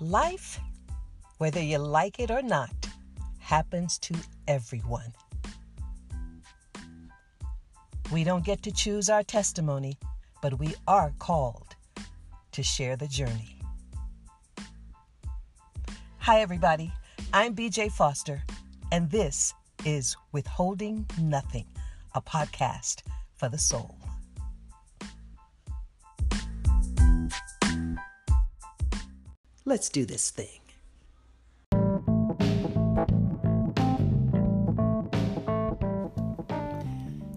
Life, whether you like it or not, happens to everyone. We don't get to choose our testimony, but we are called to share the journey. Hi, everybody. I'm BJ Foster, and this is Withholding Nothing, a podcast for the soul. Let's do this thing.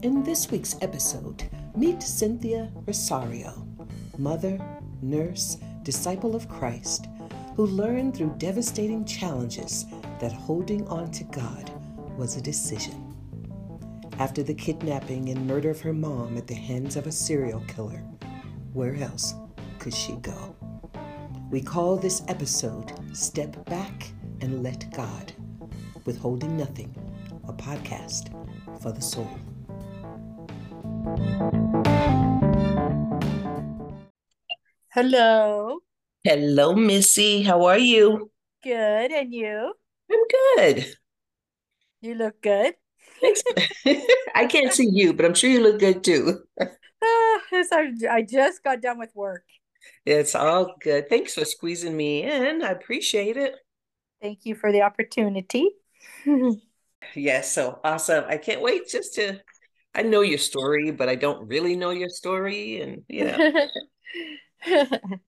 In this week's episode, meet Cynthia Rosario, mother, nurse, disciple of Christ, who learned through devastating challenges that holding on to God was a decision. After the kidnapping and murder of her mom at the hands of a serial killer, where else could she go? We call this episode Step Back and Let God, Withholding Nothing, a podcast for the soul. Hello. Hello, Missy. How are you? Good. And you? I'm good. You look good. I can't see you, but I'm sure you look good too. Ah, yes, I, I just got done with work. It's all good. Thanks for squeezing me in. I appreciate it. Thank you for the opportunity. Yes, so awesome. I can't wait just to I know your story, but I don't really know your story and you know.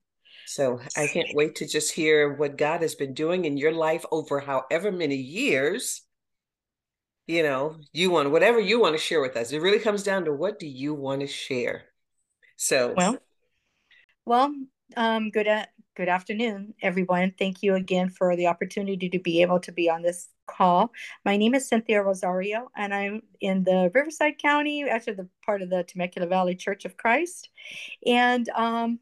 So I can't wait to just hear what God has been doing in your life over however many years. You know, you want whatever you want to share with us. It really comes down to what do you want to share. So well, well, um, good at good afternoon, everyone. Thank you again for the opportunity to be able to be on this call. My name is Cynthia Rosario, and I'm in the Riverside County, actually the part of the Temecula Valley Church of Christ. And um,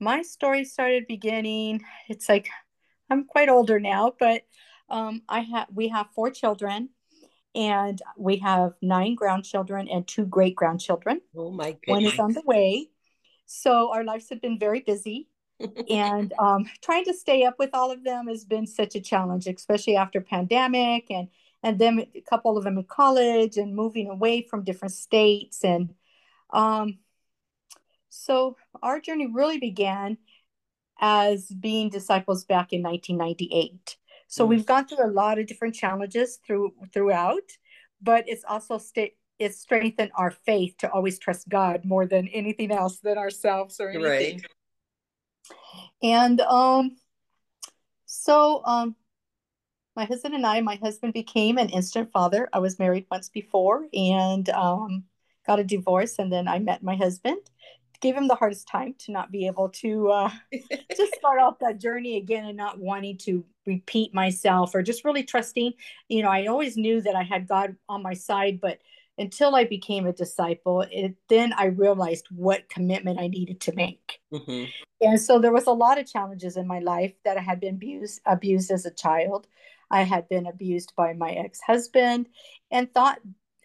my story started beginning. It's like I'm quite older now, but um, I have we have four children, and we have nine grandchildren and two great grandchildren. Oh my goodness! One is on the way. So our lives have been very busy. and um, trying to stay up with all of them has been such a challenge, especially after pandemic and and then a couple of them in college and moving away from different states and um, so our journey really began as being disciples back in 1998. So mm. we've gone through a lot of different challenges through throughout, but it's also sta- it's strengthened our faith to always trust God more than anything else than ourselves or anything. Right. And um, so um, my husband and I, my husband became an instant father. I was married once before and um, got a divorce, and then I met my husband gave him the hardest time to not be able to uh, just start off that journey again and not wanting to repeat myself or just really trusting. You know, I always knew that I had God on my side, but until I became a disciple, it, then I realized what commitment I needed to make. Mm-hmm. And so there was a lot of challenges in my life that I had been abused, abused as a child. I had been abused by my ex-husband and thought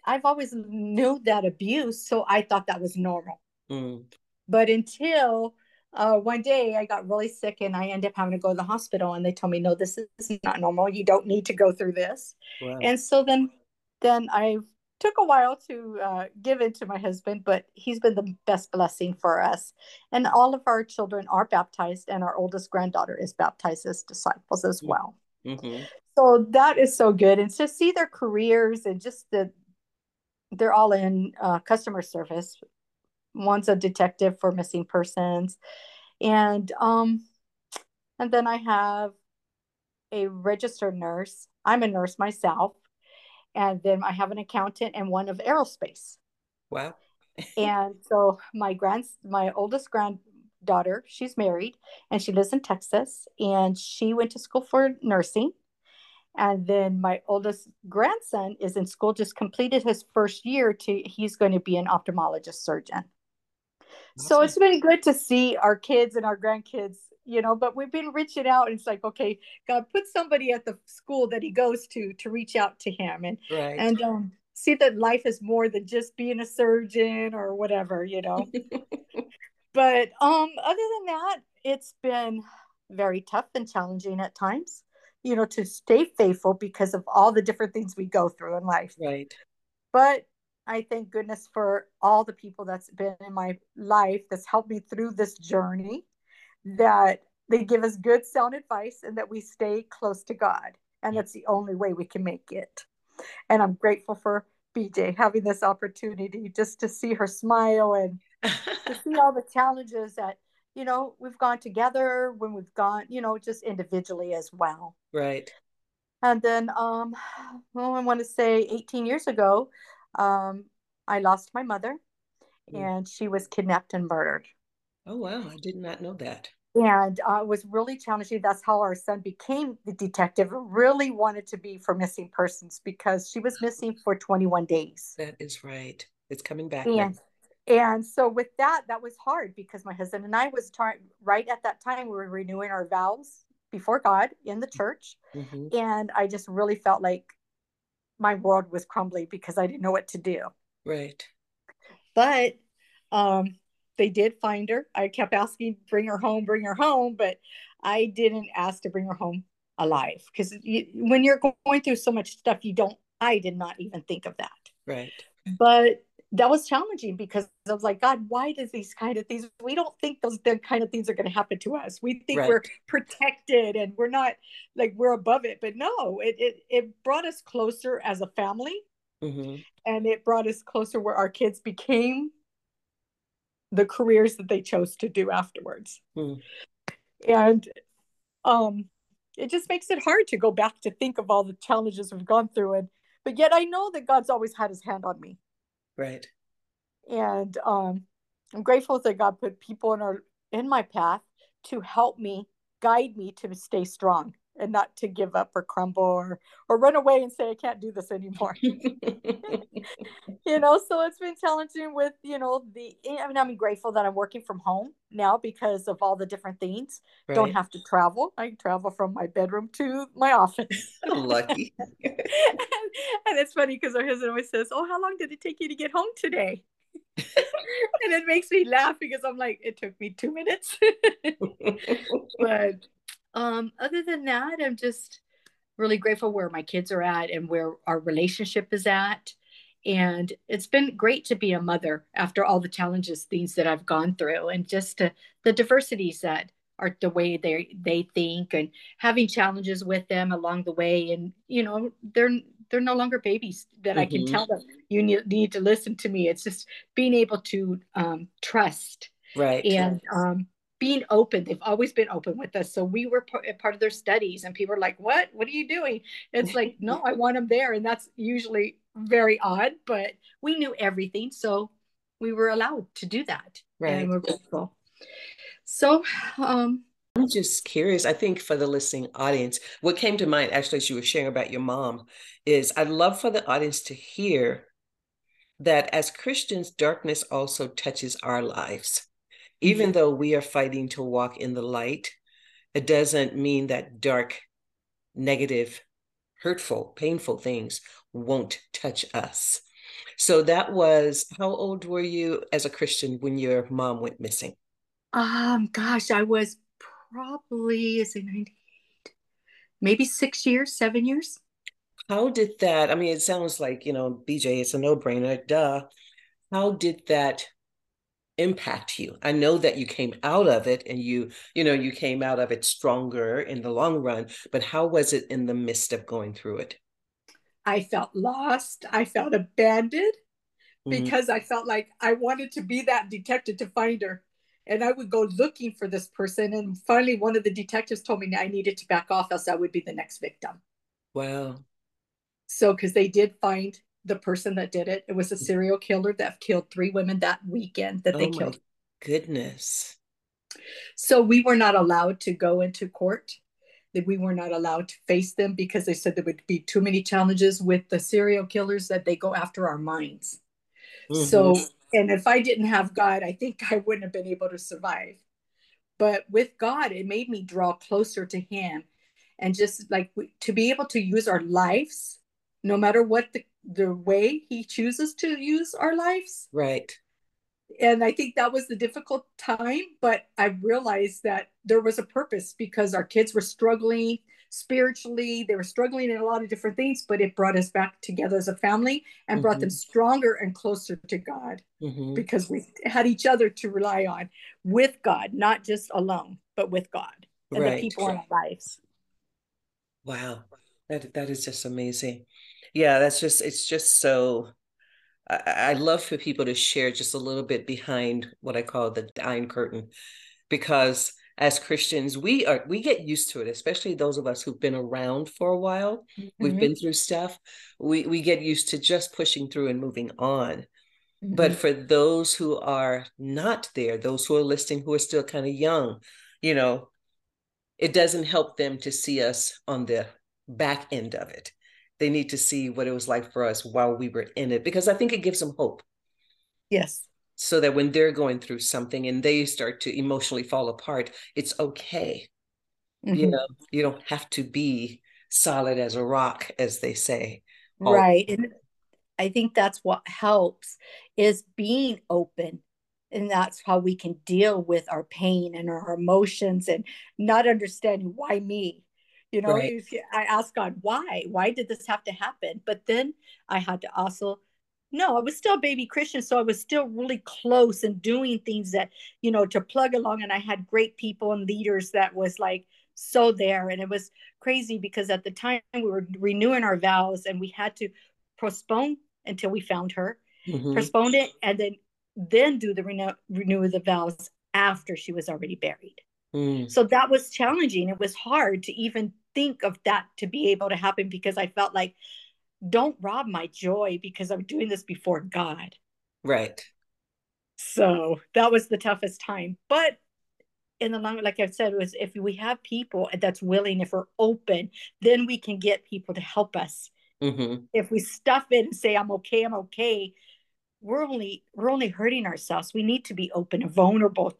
I've always knew that abuse, so I thought that was normal. Mm. But until uh, one day I got really sick and I ended up having to go to the hospital and they told me, no, this is not normal. You don't need to go through this. Wow. And so then, then I took a while to uh, give in to my husband, but he's been the best blessing for us. And all of our children are baptized and our oldest granddaughter is baptized as disciples as well. Mm-hmm. So that is so good. And to see their careers and just the, they're all in uh, customer service one's a detective for missing persons and um and then i have a registered nurse i'm a nurse myself and then i have an accountant and one of aerospace. Wow. And so my grand my oldest granddaughter she's married and she lives in texas and she went to school for nursing. And then my oldest grandson is in school just completed his first year to he's going to be an ophthalmologist surgeon. So it's been good to see our kids and our grandkids you know but we've been reaching out and it's like okay god put somebody at the school that he goes to to reach out to him and right. and um, see that life is more than just being a surgeon or whatever you know but um other than that it's been very tough and challenging at times, you know, to stay faithful because of all the different things we go through in life. Right. But I thank goodness for all the people that's been in my life that's helped me through this journey, that they give us good sound advice and that we stay close to God. And that's the only way we can make it. And I'm grateful for BJ having this opportunity just to see her smile and to see all the challenges that, you know, we've gone together when we've gone, you know, just individually as well. Right. And then, um, well, I want to say 18 years ago, um, I lost my mother mm. and she was kidnapped and murdered. Oh, wow. I did not know that. And uh, it was really challenging. That's how our son became the detective. Really wanted to be for missing persons because she was missing for 21 days. That is right. It's coming back. And, and so with that, that was hard because my husband and I was trying right at that time, we were renewing our vows before God in the church. Mm-hmm. And I just really felt like my world was crumbling because I didn't know what to do. Right. But um, they did find her. I kept asking, bring her home, bring her home, but I didn't ask to bring her home alive because when you're going through so much stuff, you don't, I did not even think of that. Right. But that was challenging because I was like, God, why does these kind of things? We don't think those kind of things are going to happen to us. We think right. we're protected and we're not like we're above it. But no, it it it brought us closer as a family, mm-hmm. and it brought us closer where our kids became the careers that they chose to do afterwards. Mm. And um, it just makes it hard to go back to think of all the challenges we've gone through, and but yet I know that God's always had His hand on me Right. And um, I'm grateful that God put people in our in my path to help me, guide me to stay strong and not to give up or crumble or or run away and say I can't do this anymore. you know, so it's been challenging with, you know, the I mean I'm grateful that I'm working from home now because of all the different things. Right. Don't have to travel. I travel from my bedroom to my office. Lucky. and, and it's funny because our husband always says, "Oh, how long did it take you to get home today?" and it makes me laugh because I'm like, it took me two minutes. but um, other than that, I'm just really grateful where my kids are at and where our relationship is at. And it's been great to be a mother after all the challenges, things that I've gone through, and just to, the diversities that are the way they they think, and having challenges with them along the way. And you know, they're they're no longer babies that mm-hmm. I can mm-hmm. tell them you need, need to listen to me. It's just being able to um, trust, right, and um, being open. They've always been open with us. So we were part of their studies and people are like what? What are you doing? It's like no i want them there. And that's usually very odd but we knew everything. So we were allowed to do that. Right. and we're grateful. So um I'm just curious. I think for the listening audience, what came to mind actually as you were sharing about your mom is I'd love for the audience to hear that as Christians, darkness also touches our lives even though we are fighting to walk in the light, it doesn't mean that dark, negative, hurtful, painful things won't touch us. So that was how old were you as a Christian when your mom went missing? Um, gosh, I was probably is it 98, maybe six years, seven years. How did that? I mean, it sounds like, you know, BJ, it's a no-brainer, duh. How did that impact you. I know that you came out of it and you you know you came out of it stronger in the long run but how was it in the midst of going through it? I felt lost. I felt abandoned mm-hmm. because i felt like i wanted to be that detective to find her. And i would go looking for this person and finally one of the detectives told me i needed to back off else i would be the next victim. Wow. So because they did find the person that did it. It was a serial killer that killed three women that weekend that oh they killed. Goodness. So we were not allowed to go into court. That we were not allowed to face them because they said there would be too many challenges with the serial killers that they go after our minds. Mm-hmm. So, and if I didn't have God, I think I wouldn't have been able to survive. But with God, it made me draw closer to Him and just like to be able to use our lives, no matter what the the way he chooses to use our lives right and I think that was the difficult time, but I realized that there was a purpose because our kids were struggling spiritually, they were struggling in a lot of different things, but it brought us back together as a family and mm-hmm. brought them mm-hmm. stronger and closer to God mm-hmm. because we had each other to rely on with God, not just alone, but with God and right. the people in our lives. Wow. That that is just amazing. Yeah, that's just it's just so I, I love for people to share just a little bit behind what I call the Iron Curtain, because as Christians, we are we get used to it, especially those of us who've been around for a while. Mm-hmm. We've been through stuff. We we get used to just pushing through and moving on. Mm-hmm. But for those who are not there, those who are listening who are still kind of young, you know, it doesn't help them to see us on the back end of it they need to see what it was like for us while we were in it because I think it gives them hope. Yes. So that when they're going through something and they start to emotionally fall apart, it's okay. Mm-hmm. You know, you don't have to be solid as a rock, as they say. Right. And I think that's what helps is being open. And that's how we can deal with our pain and our emotions and not understanding why me you know right. i asked god why why did this have to happen but then i had to also no i was still a baby christian so i was still really close and doing things that you know to plug along and i had great people and leaders that was like so there and it was crazy because at the time we were renewing our vows and we had to postpone until we found her mm-hmm. postponed it and then then do the renew renew the vows after she was already buried mm. so that was challenging it was hard to even think of that to be able to happen because I felt like, don't rob my joy because I'm doing this before God. Right. So that was the toughest time. But in the long, like I said, was if we have people that's willing, if we're open, then we can get people to help us. Mm-hmm. If we stuff it and say, I'm okay, I'm okay, we're only we're only hurting ourselves we need to be open and vulnerable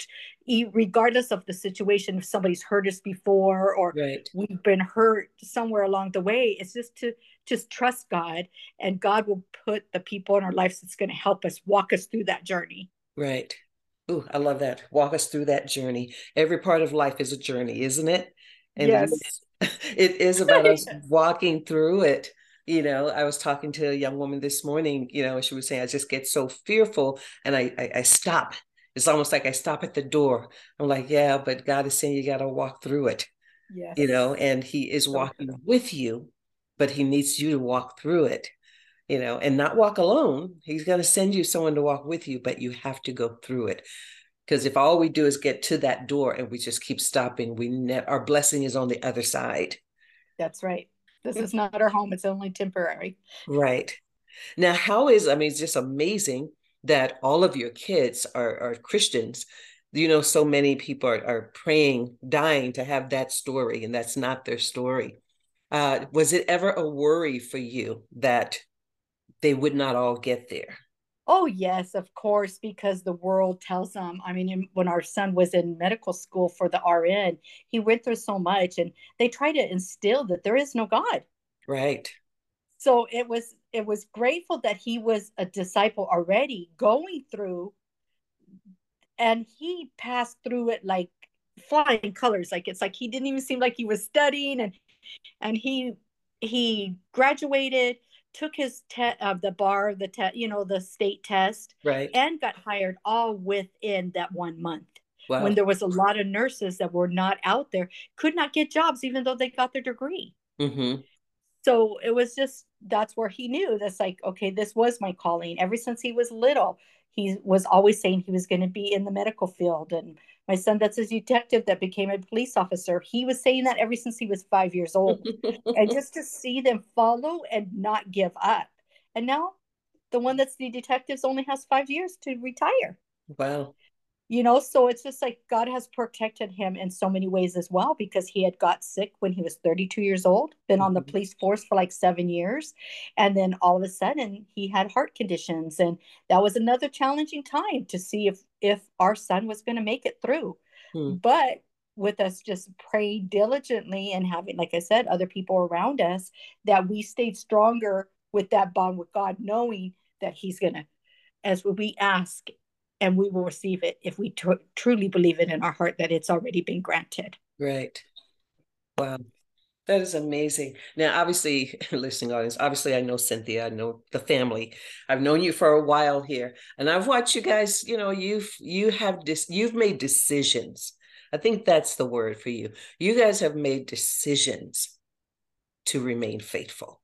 to, regardless of the situation if somebody's hurt us before or right. we've been hurt somewhere along the way it's just to just trust god and god will put the people in our lives that's going to help us walk us through that journey right Ooh, I love that. Walk us through that journey. Every part of life is a journey, isn't it? And yes. it is about us walking through it you know i was talking to a young woman this morning you know she was saying i just get so fearful and I, I i, stop. It's almost like i stop at the door. I'm like yeah but god is saying you got to walk through it yes. you know and he is walking with you but he needs you to walk through it you know and not walk alone. He's going to send you someone to walk with you but you have to go through it. Because if all we do is get to that door and we just keep stopping we ne- our blessing is on the other side. That's right this is not our home. It's only temporary. Right. Now, how is, I mean, it's just amazing that all of your kids are, are Christians. You know, so many people are, are praying, dying to have that story, and that's not their story. Uh, was it ever a worry for you that they would not all get there? Oh, yes, of course, because the world tells them. I mean, when our son was in medical school for the RN, he went through so much and they try to instill that there is no God. Right. So it was it was grateful that he was a disciple already going through and he passed through it like flying colors like it's like he didn't even seem like he was studying and and he he graduated took his test of uh, the bar, the test, you know, the state test, right, and got hired all within that one month. Wow. When there was a lot of nurses that were not out there, could not get jobs even though they got their degree. Mm-hmm. So it was just that's where he knew that's like okay, this was my calling. Ever since he was little, he was always saying he was going to be in the medical field. And my son that's a detective that became a police officer. He was saying that ever since he was five years old. And just to see them follow and not give up. And now the one that's the detectives only has five years to retire. Wow you know so it's just like god has protected him in so many ways as well because he had got sick when he was 32 years old been on the mm-hmm. police force for like seven years and then all of a sudden he had heart conditions and that was another challenging time to see if if our son was going to make it through hmm. but with us just praying diligently and having like i said other people around us that we stayed stronger with that bond with god knowing that he's going to as we ask and we will receive it if we tr- truly believe it in our heart that it's already been granted. Right. Wow. That is amazing. Now, obviously, listening audience, obviously, I know Cynthia, I know the family. I've known you for a while here, and I've watched you guys. You know, you've you have this, you've made decisions. I think that's the word for you. You guys have made decisions to remain faithful.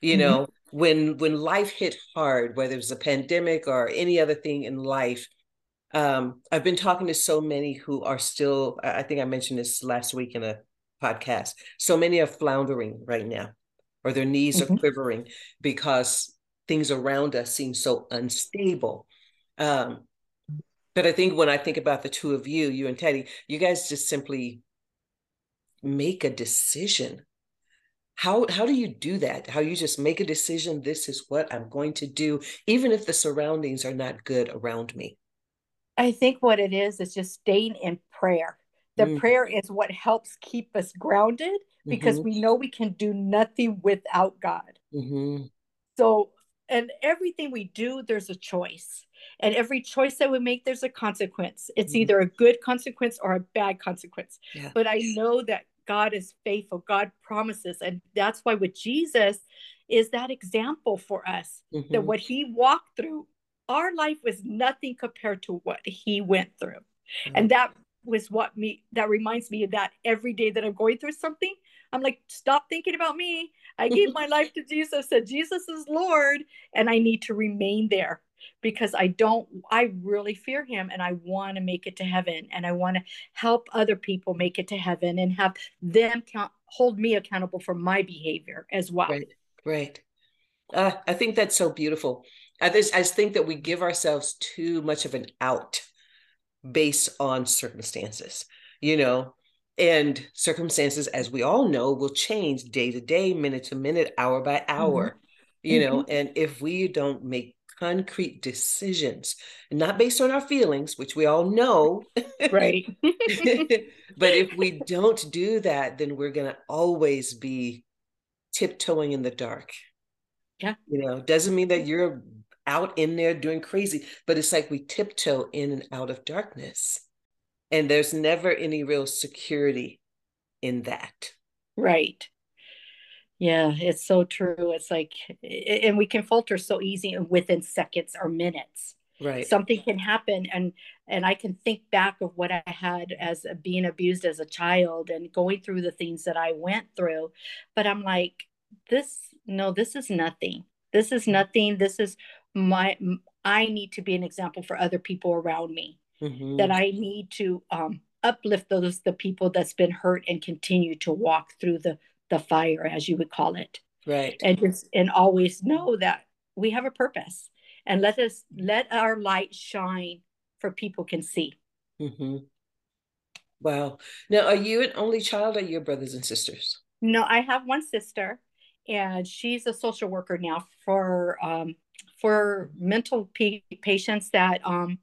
You mm-hmm. know, when when life hit hard, whether it's a pandemic or any other thing in life, um, I've been talking to so many who are still. I think I mentioned this last week in a podcast. So many are floundering right now, or their knees mm-hmm. are quivering because things around us seem so unstable. Um, but I think when I think about the two of you, you and Teddy, you guys just simply make a decision. How how do you do that? How you just make a decision, this is what I'm going to do, even if the surroundings are not good around me? I think what it is is just staying in prayer the mm. prayer is what helps keep us grounded because mm-hmm. we know we can do nothing without God. Mm-hmm. So, and everything we do, there's a choice. And every choice that we make, there's a consequence. It's mm-hmm. either a good consequence or a bad consequence. Yeah. But I know that God is faithful, God promises. And that's why with Jesus is that example for us that mm-hmm. what he walked through, our life was nothing compared to what he went through. And that was what me that reminds me of that every day that I'm going through something. I'm like, stop thinking about me. I gave my life to Jesus, said Jesus is Lord, and I need to remain there because I don't, I really fear him and I want to make it to heaven and I want to help other people make it to heaven and have them count, hold me accountable for my behavior as well. Right, right. Uh, I think that's so beautiful. I just, I just think that we give ourselves too much of an out based on circumstances, you know, and circumstances, as we all know, will change day to day, minute to minute, hour by mm-hmm. hour, mm-hmm. you know, mm-hmm. and if we don't make concrete decisions, not based on our feelings, which we all know, right? but if we don't do that, then we're going to always be tiptoeing in the dark. Yeah. You know, doesn't mean that you're out in there doing crazy, but it's like we tiptoe in and out of darkness. And there's never any real security in that. Right. Yeah, it's so true. It's like, and we can falter so easy within seconds or minutes. Right. Something can happen, and and I can think back of what I had as being abused as a child and going through the things that I went through, but I'm like, this no, this is nothing. This is nothing. This is my I need to be an example for other people around me. Mm-hmm. That I need to um, uplift those the people that's been hurt and continue to walk through the the fire, as you would call it. Right. And just and always know that we have a purpose, and let us let our light shine for people can see. Mm-hmm. Wow. Now, are you an only child, or your brothers and sisters? No, I have one sister, and she's a social worker now for um, for mental patients that um,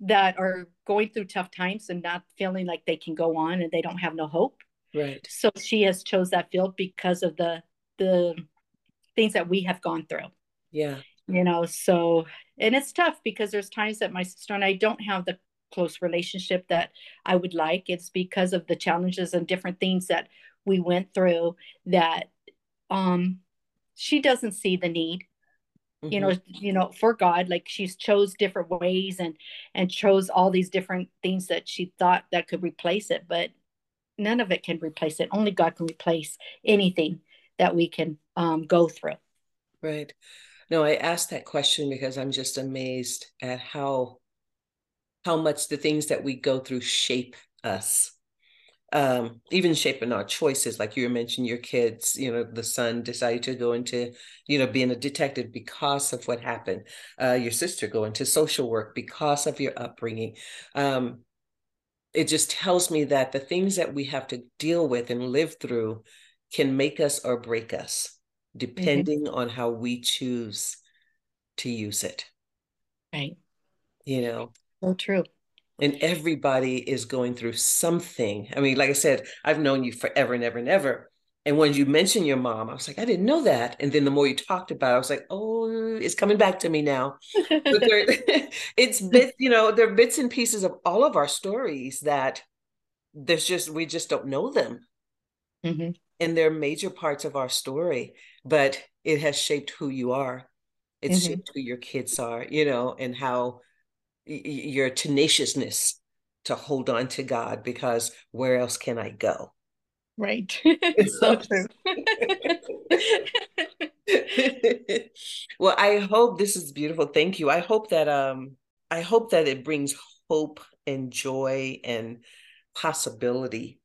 that are going through tough times and not feeling like they can go on and they don't have no hope. Right. So she has chose that field because of the the things that we have gone through. Yeah. You know, so and it's tough because there's times that my sister and I don't have the close relationship that I would like. It's because of the challenges and different things that we went through that um she doesn't see the need you know mm-hmm. you know for god like she's chose different ways and and chose all these different things that she thought that could replace it but none of it can replace it only god can replace anything that we can um, go through right no i asked that question because i'm just amazed at how how much the things that we go through shape us um, even shaping our choices. Like you mentioned, your kids, you know, the son decided to go into, you know, being a detective because of what happened. Uh, your sister go into social work because of your upbringing. Um, it just tells me that the things that we have to deal with and live through can make us or break us, depending mm-hmm. on how we choose to use it. Right. You know. So true and everybody is going through something. I mean, like I said, I've known you forever and ever and ever, And when you mentioned your mom, I was like, I didn't know that. And then the more you talked about it, I was like, oh, it's coming back to me now. It's bits, you know, there are bits and pieces of all of our stories that there's just, we just don't know them. Mm-hmm. And they're major parts of our story, but it has shaped who you are. It's mm-hmm. shaped who your kids are, you know, and how y- your tenaciousness to hold on to God because where else can I go? Right. it's so true. well, I hope this is beautiful. Thank you. I hope that um I hope that it brings hope and joy and possibility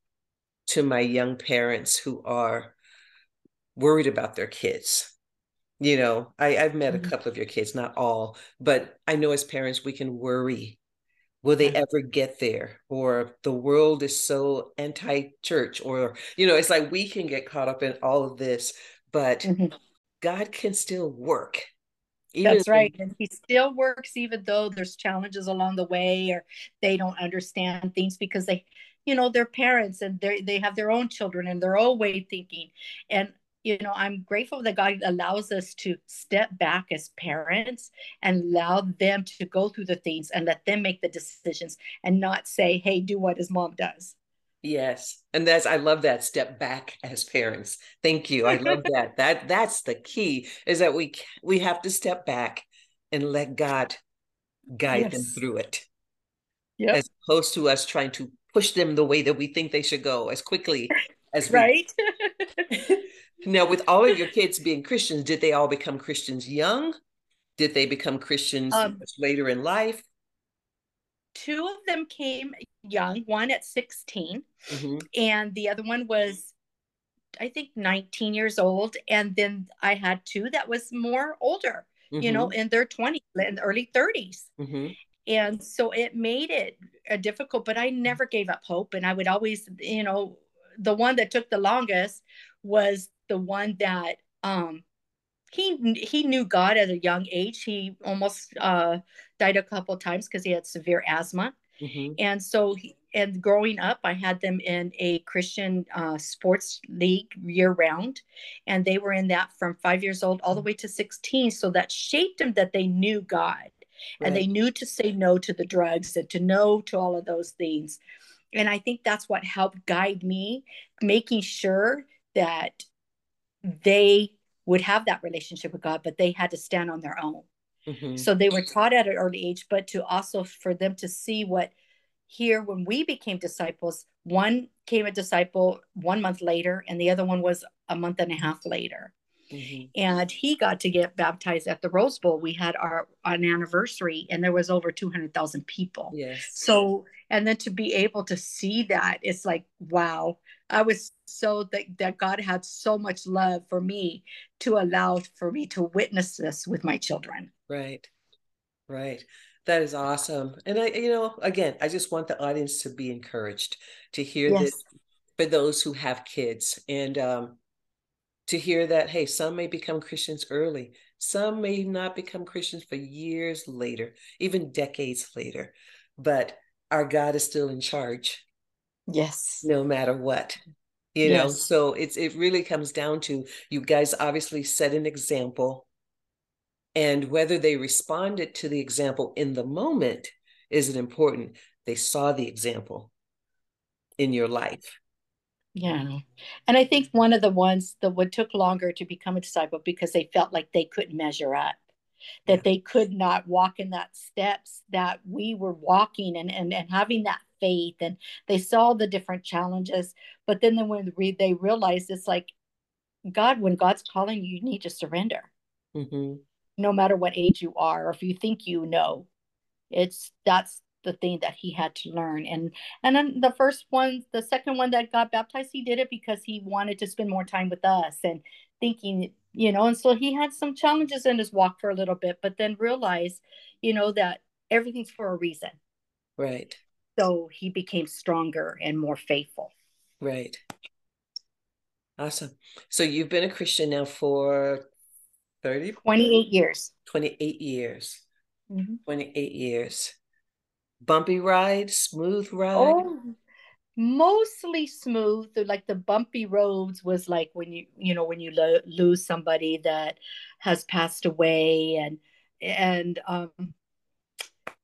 to my young parents who are worried about their kids. You know, I, I've met mm-hmm. a couple of your kids, not all, but I know as parents we can worry will they ever get there? Or the world is so anti-church or you know it's like we can get caught up in all of this but mm-hmm. god can still work. That's right and he still works even though there's challenges along the way or they don't understand things because they you know they're parents and they they have their own children and their own way of thinking. And you know i'm grateful that god allows us to step back as parents and allow them to go through the things and let them make the decisions and not say hey do what his mom does. Yes. And that's i love that step back as parents. Thank you. I love that. That that's the key is that we we have to step back and let god guide yes. them through it. Yep. as opposed to us trying to push them the way that we think they should go as quickly as right Now, with all of your kids being Christians, did they all become Christians young? Did they become Christians um, later in life? Two of them came young, one at 16, mm-hmm. and the other one was, I think, 19 years old. And then I had two that was more older, mm-hmm. you know, mm-hmm. in their 20s, in early 30s. Mm-hmm. And so it made it uh, difficult, but I never gave up hope. And I would always, you know, the one that took the longest was the one that um, he he knew God at a young age. He almost uh, died a couple times because he had severe asthma, mm-hmm. and so he, and growing up, I had them in a Christian uh, sports league year round, and they were in that from five years old all the way to sixteen. So that shaped them that they knew God, right. and they knew to say no to the drugs and to no to all of those things. And I think that's what helped guide me, making sure that they would have that relationship with God, but they had to stand on their own. Mm-hmm. So they were taught at an early age, but to also for them to see what here when we became disciples, one came a disciple one month later, and the other one was a month and a half later. Mm-hmm. And he got to get baptized at the Rose Bowl. We had our an anniversary, and there was over two hundred thousand people. Yes. So, and then to be able to see that, it's like wow. I was so that, that God had so much love for me to allow for me to witness this with my children. Right. Right. That is awesome. And I, you know, again, I just want the audience to be encouraged to hear yes. this for those who have kids and um, to hear that, hey, some may become Christians early, some may not become Christians for years later, even decades later, but our God is still in charge. Yes. No matter what. You yes. know, so it's it really comes down to you guys obviously set an example and whether they responded to the example in the moment isn't important. They saw the example in your life. Yeah. And I think one of the ones that would took longer to become a disciple because they felt like they couldn't measure up, that yeah. they could not walk in that steps that we were walking and, and, and having that faith and they saw the different challenges but then when they realized it's like god when god's calling you you need to surrender. Mm-hmm. no matter what age you are or if you think you know it's that's the thing that he had to learn. And and then the first one the second one that got baptized he did it because he wanted to spend more time with us and thinking you know and so he had some challenges in his walk for a little bit but then realized you know that everything's for a reason. Right so he became stronger and more faithful. Right. Awesome. So you've been a Christian now for 30 28 years. 28 years. Mm-hmm. 28 years. Bumpy ride, smooth ride. Oh, mostly smooth like the bumpy roads was like when you you know when you lo- lose somebody that has passed away and and um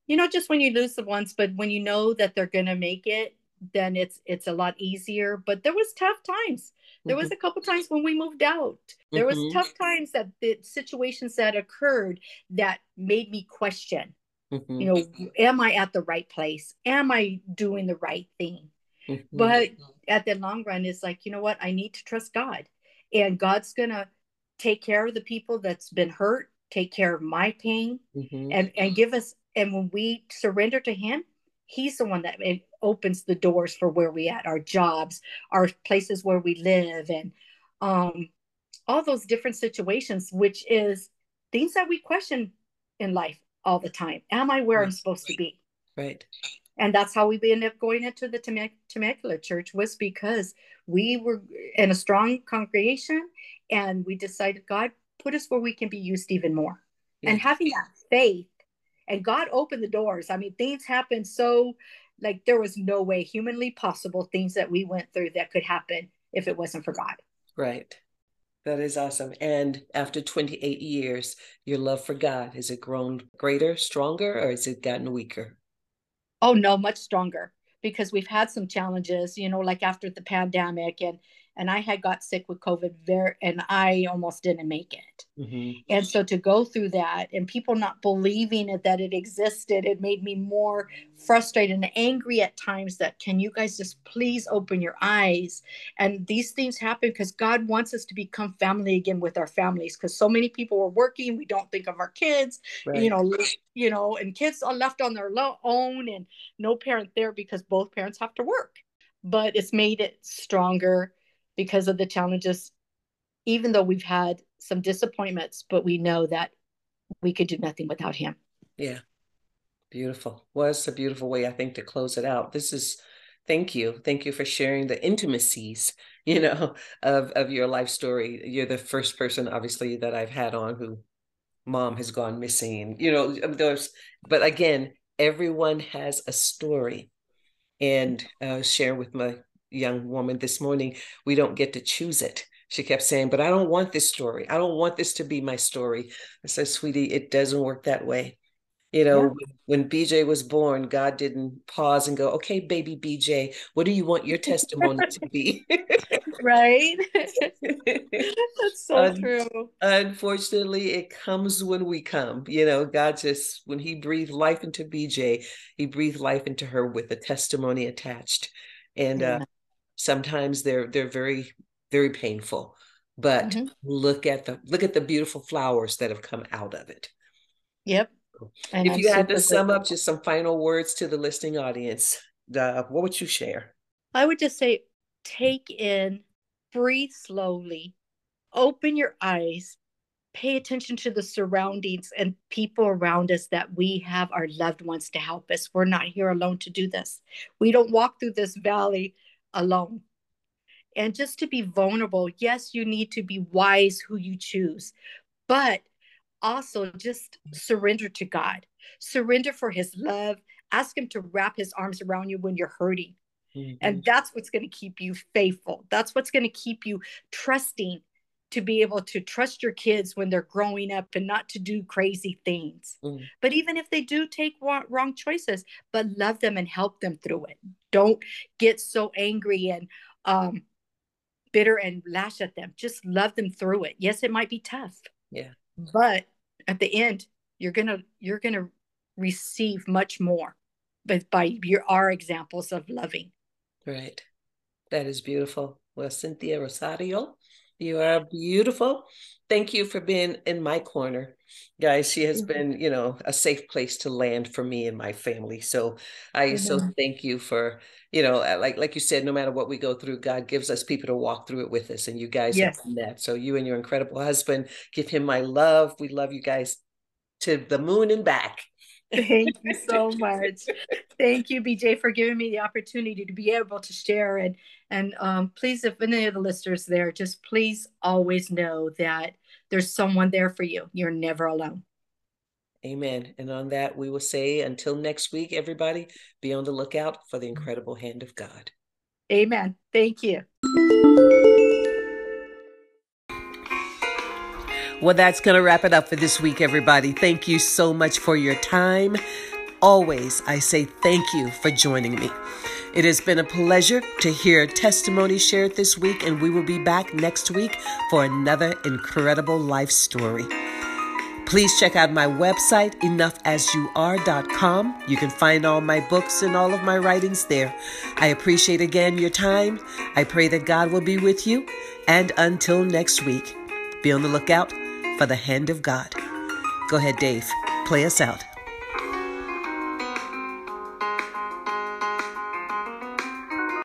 you know just when you lose the ones but when you know that they're going to make it then it's it's a lot easier but there was tough times there was mm-hmm. a couple times when we moved out there was mm-hmm. tough times that the situations that occurred that made me question mm-hmm. you know am i at the right place am i doing the right thing mm-hmm. but at the long run it's like you know what i need to trust god and god's gonna take care of the people that's been hurt take care of my pain mm-hmm. and and give us and when we surrender to him he's the one that opens the doors for where we at our jobs our places where we live and um all those different situations which is things that we question in life all the time am i where right. i'm supposed to be right and that's how we ended up going into the Temecula church was because we were in a strong congregation and we decided god put us where we can be used even more yeah. and having that faith and God opened the doors. I mean, things happened so like there was no way humanly possible things that we went through that could happen if it wasn't for God. Right. That is awesome. And after 28 years, your love for God, has it grown greater, stronger, or has it gotten weaker? Oh, no, much stronger because we've had some challenges, you know, like after the pandemic and and I had got sick with COVID very, and I almost didn't make it. Mm-hmm. And so to go through that and people not believing it that it existed, it made me more frustrated and angry at times. That can you guys just please open your eyes? And these things happen because God wants us to become family again with our families. Because so many people are working, we don't think of our kids, right. you know, you know, and kids are left on their own and no parent there because both parents have to work. But it's made it stronger because of the challenges, even though we've had some disappointments, but we know that we could do nothing without him. Yeah. Beautiful. Well, a beautiful way, I think, to close it out. This is thank you. Thank you for sharing the intimacies, you know, of, of your life story. You're the first person, obviously, that I've had on who mom has gone missing, you know, those, but again, everyone has a story. And uh, share with my young woman this morning, we don't get to choose it. She kept saying, But I don't want this story. I don't want this to be my story. I said, Sweetie, it doesn't work that way. You know, yeah. when BJ was born, God didn't pause and go, okay, baby BJ, what do you want your testimony to be? right. That's so Un- true. Unfortunately, it comes when we come. You know, God just, when He breathed life into BJ, He breathed life into her with a testimony attached. And uh, sometimes they're they're very very painful but mm-hmm. look at the look at the beautiful flowers that have come out of it. Yep. And if I'm you had to sum up just some final words to the listening audience uh, what would you share? I would just say take in breathe slowly open your eyes pay attention to the surroundings and people around us that we have our loved ones to help us. We're not here alone to do this. We don't walk through this valley alone. And just to be vulnerable, yes, you need to be wise who you choose, but also just surrender to God. Surrender for his love. Ask him to wrap his arms around you when you're hurting. Mm-hmm. And that's what's going to keep you faithful. That's what's going to keep you trusting to be able to trust your kids when they're growing up and not to do crazy things. Mm. But even if they do take wrong choices, but love them and help them through it. Don't get so angry and um, bitter and lash at them. Just love them through it. Yes, it might be tough. Yeah. But at the end, you're gonna you're gonna receive much more, but by your our examples of loving. Right. That is beautiful. Well, Cynthia Rosario, you are beautiful. Thank you for being in my corner. Guys, she has mm-hmm. been, you know, a safe place to land for me and my family. So I mm-hmm. so thank you for, you know, uh, like like you said, no matter what we go through, God gives us people to walk through it with us. And you guys yes. have done that. So you and your incredible husband, give him my love. We love you guys to the moon and back. Thank you so much. Thank you, BJ, for giving me the opportunity to be able to share. And and um, please, if any of the listeners there, just please always know that there's someone there for you. You're never alone. Amen. And on that, we will say until next week, everybody, be on the lookout for the incredible hand of God. Amen. Thank you. Well, that's going to wrap it up for this week, everybody. Thank you so much for your time. Always, I say thank you for joining me. It has been a pleasure to hear testimony shared this week, and we will be back next week for another incredible life story. Please check out my website, enoughasyouare.com. You can find all my books and all of my writings there. I appreciate again your time. I pray that God will be with you. And until next week, be on the lookout for the hand of God. Go ahead, Dave. Play us out.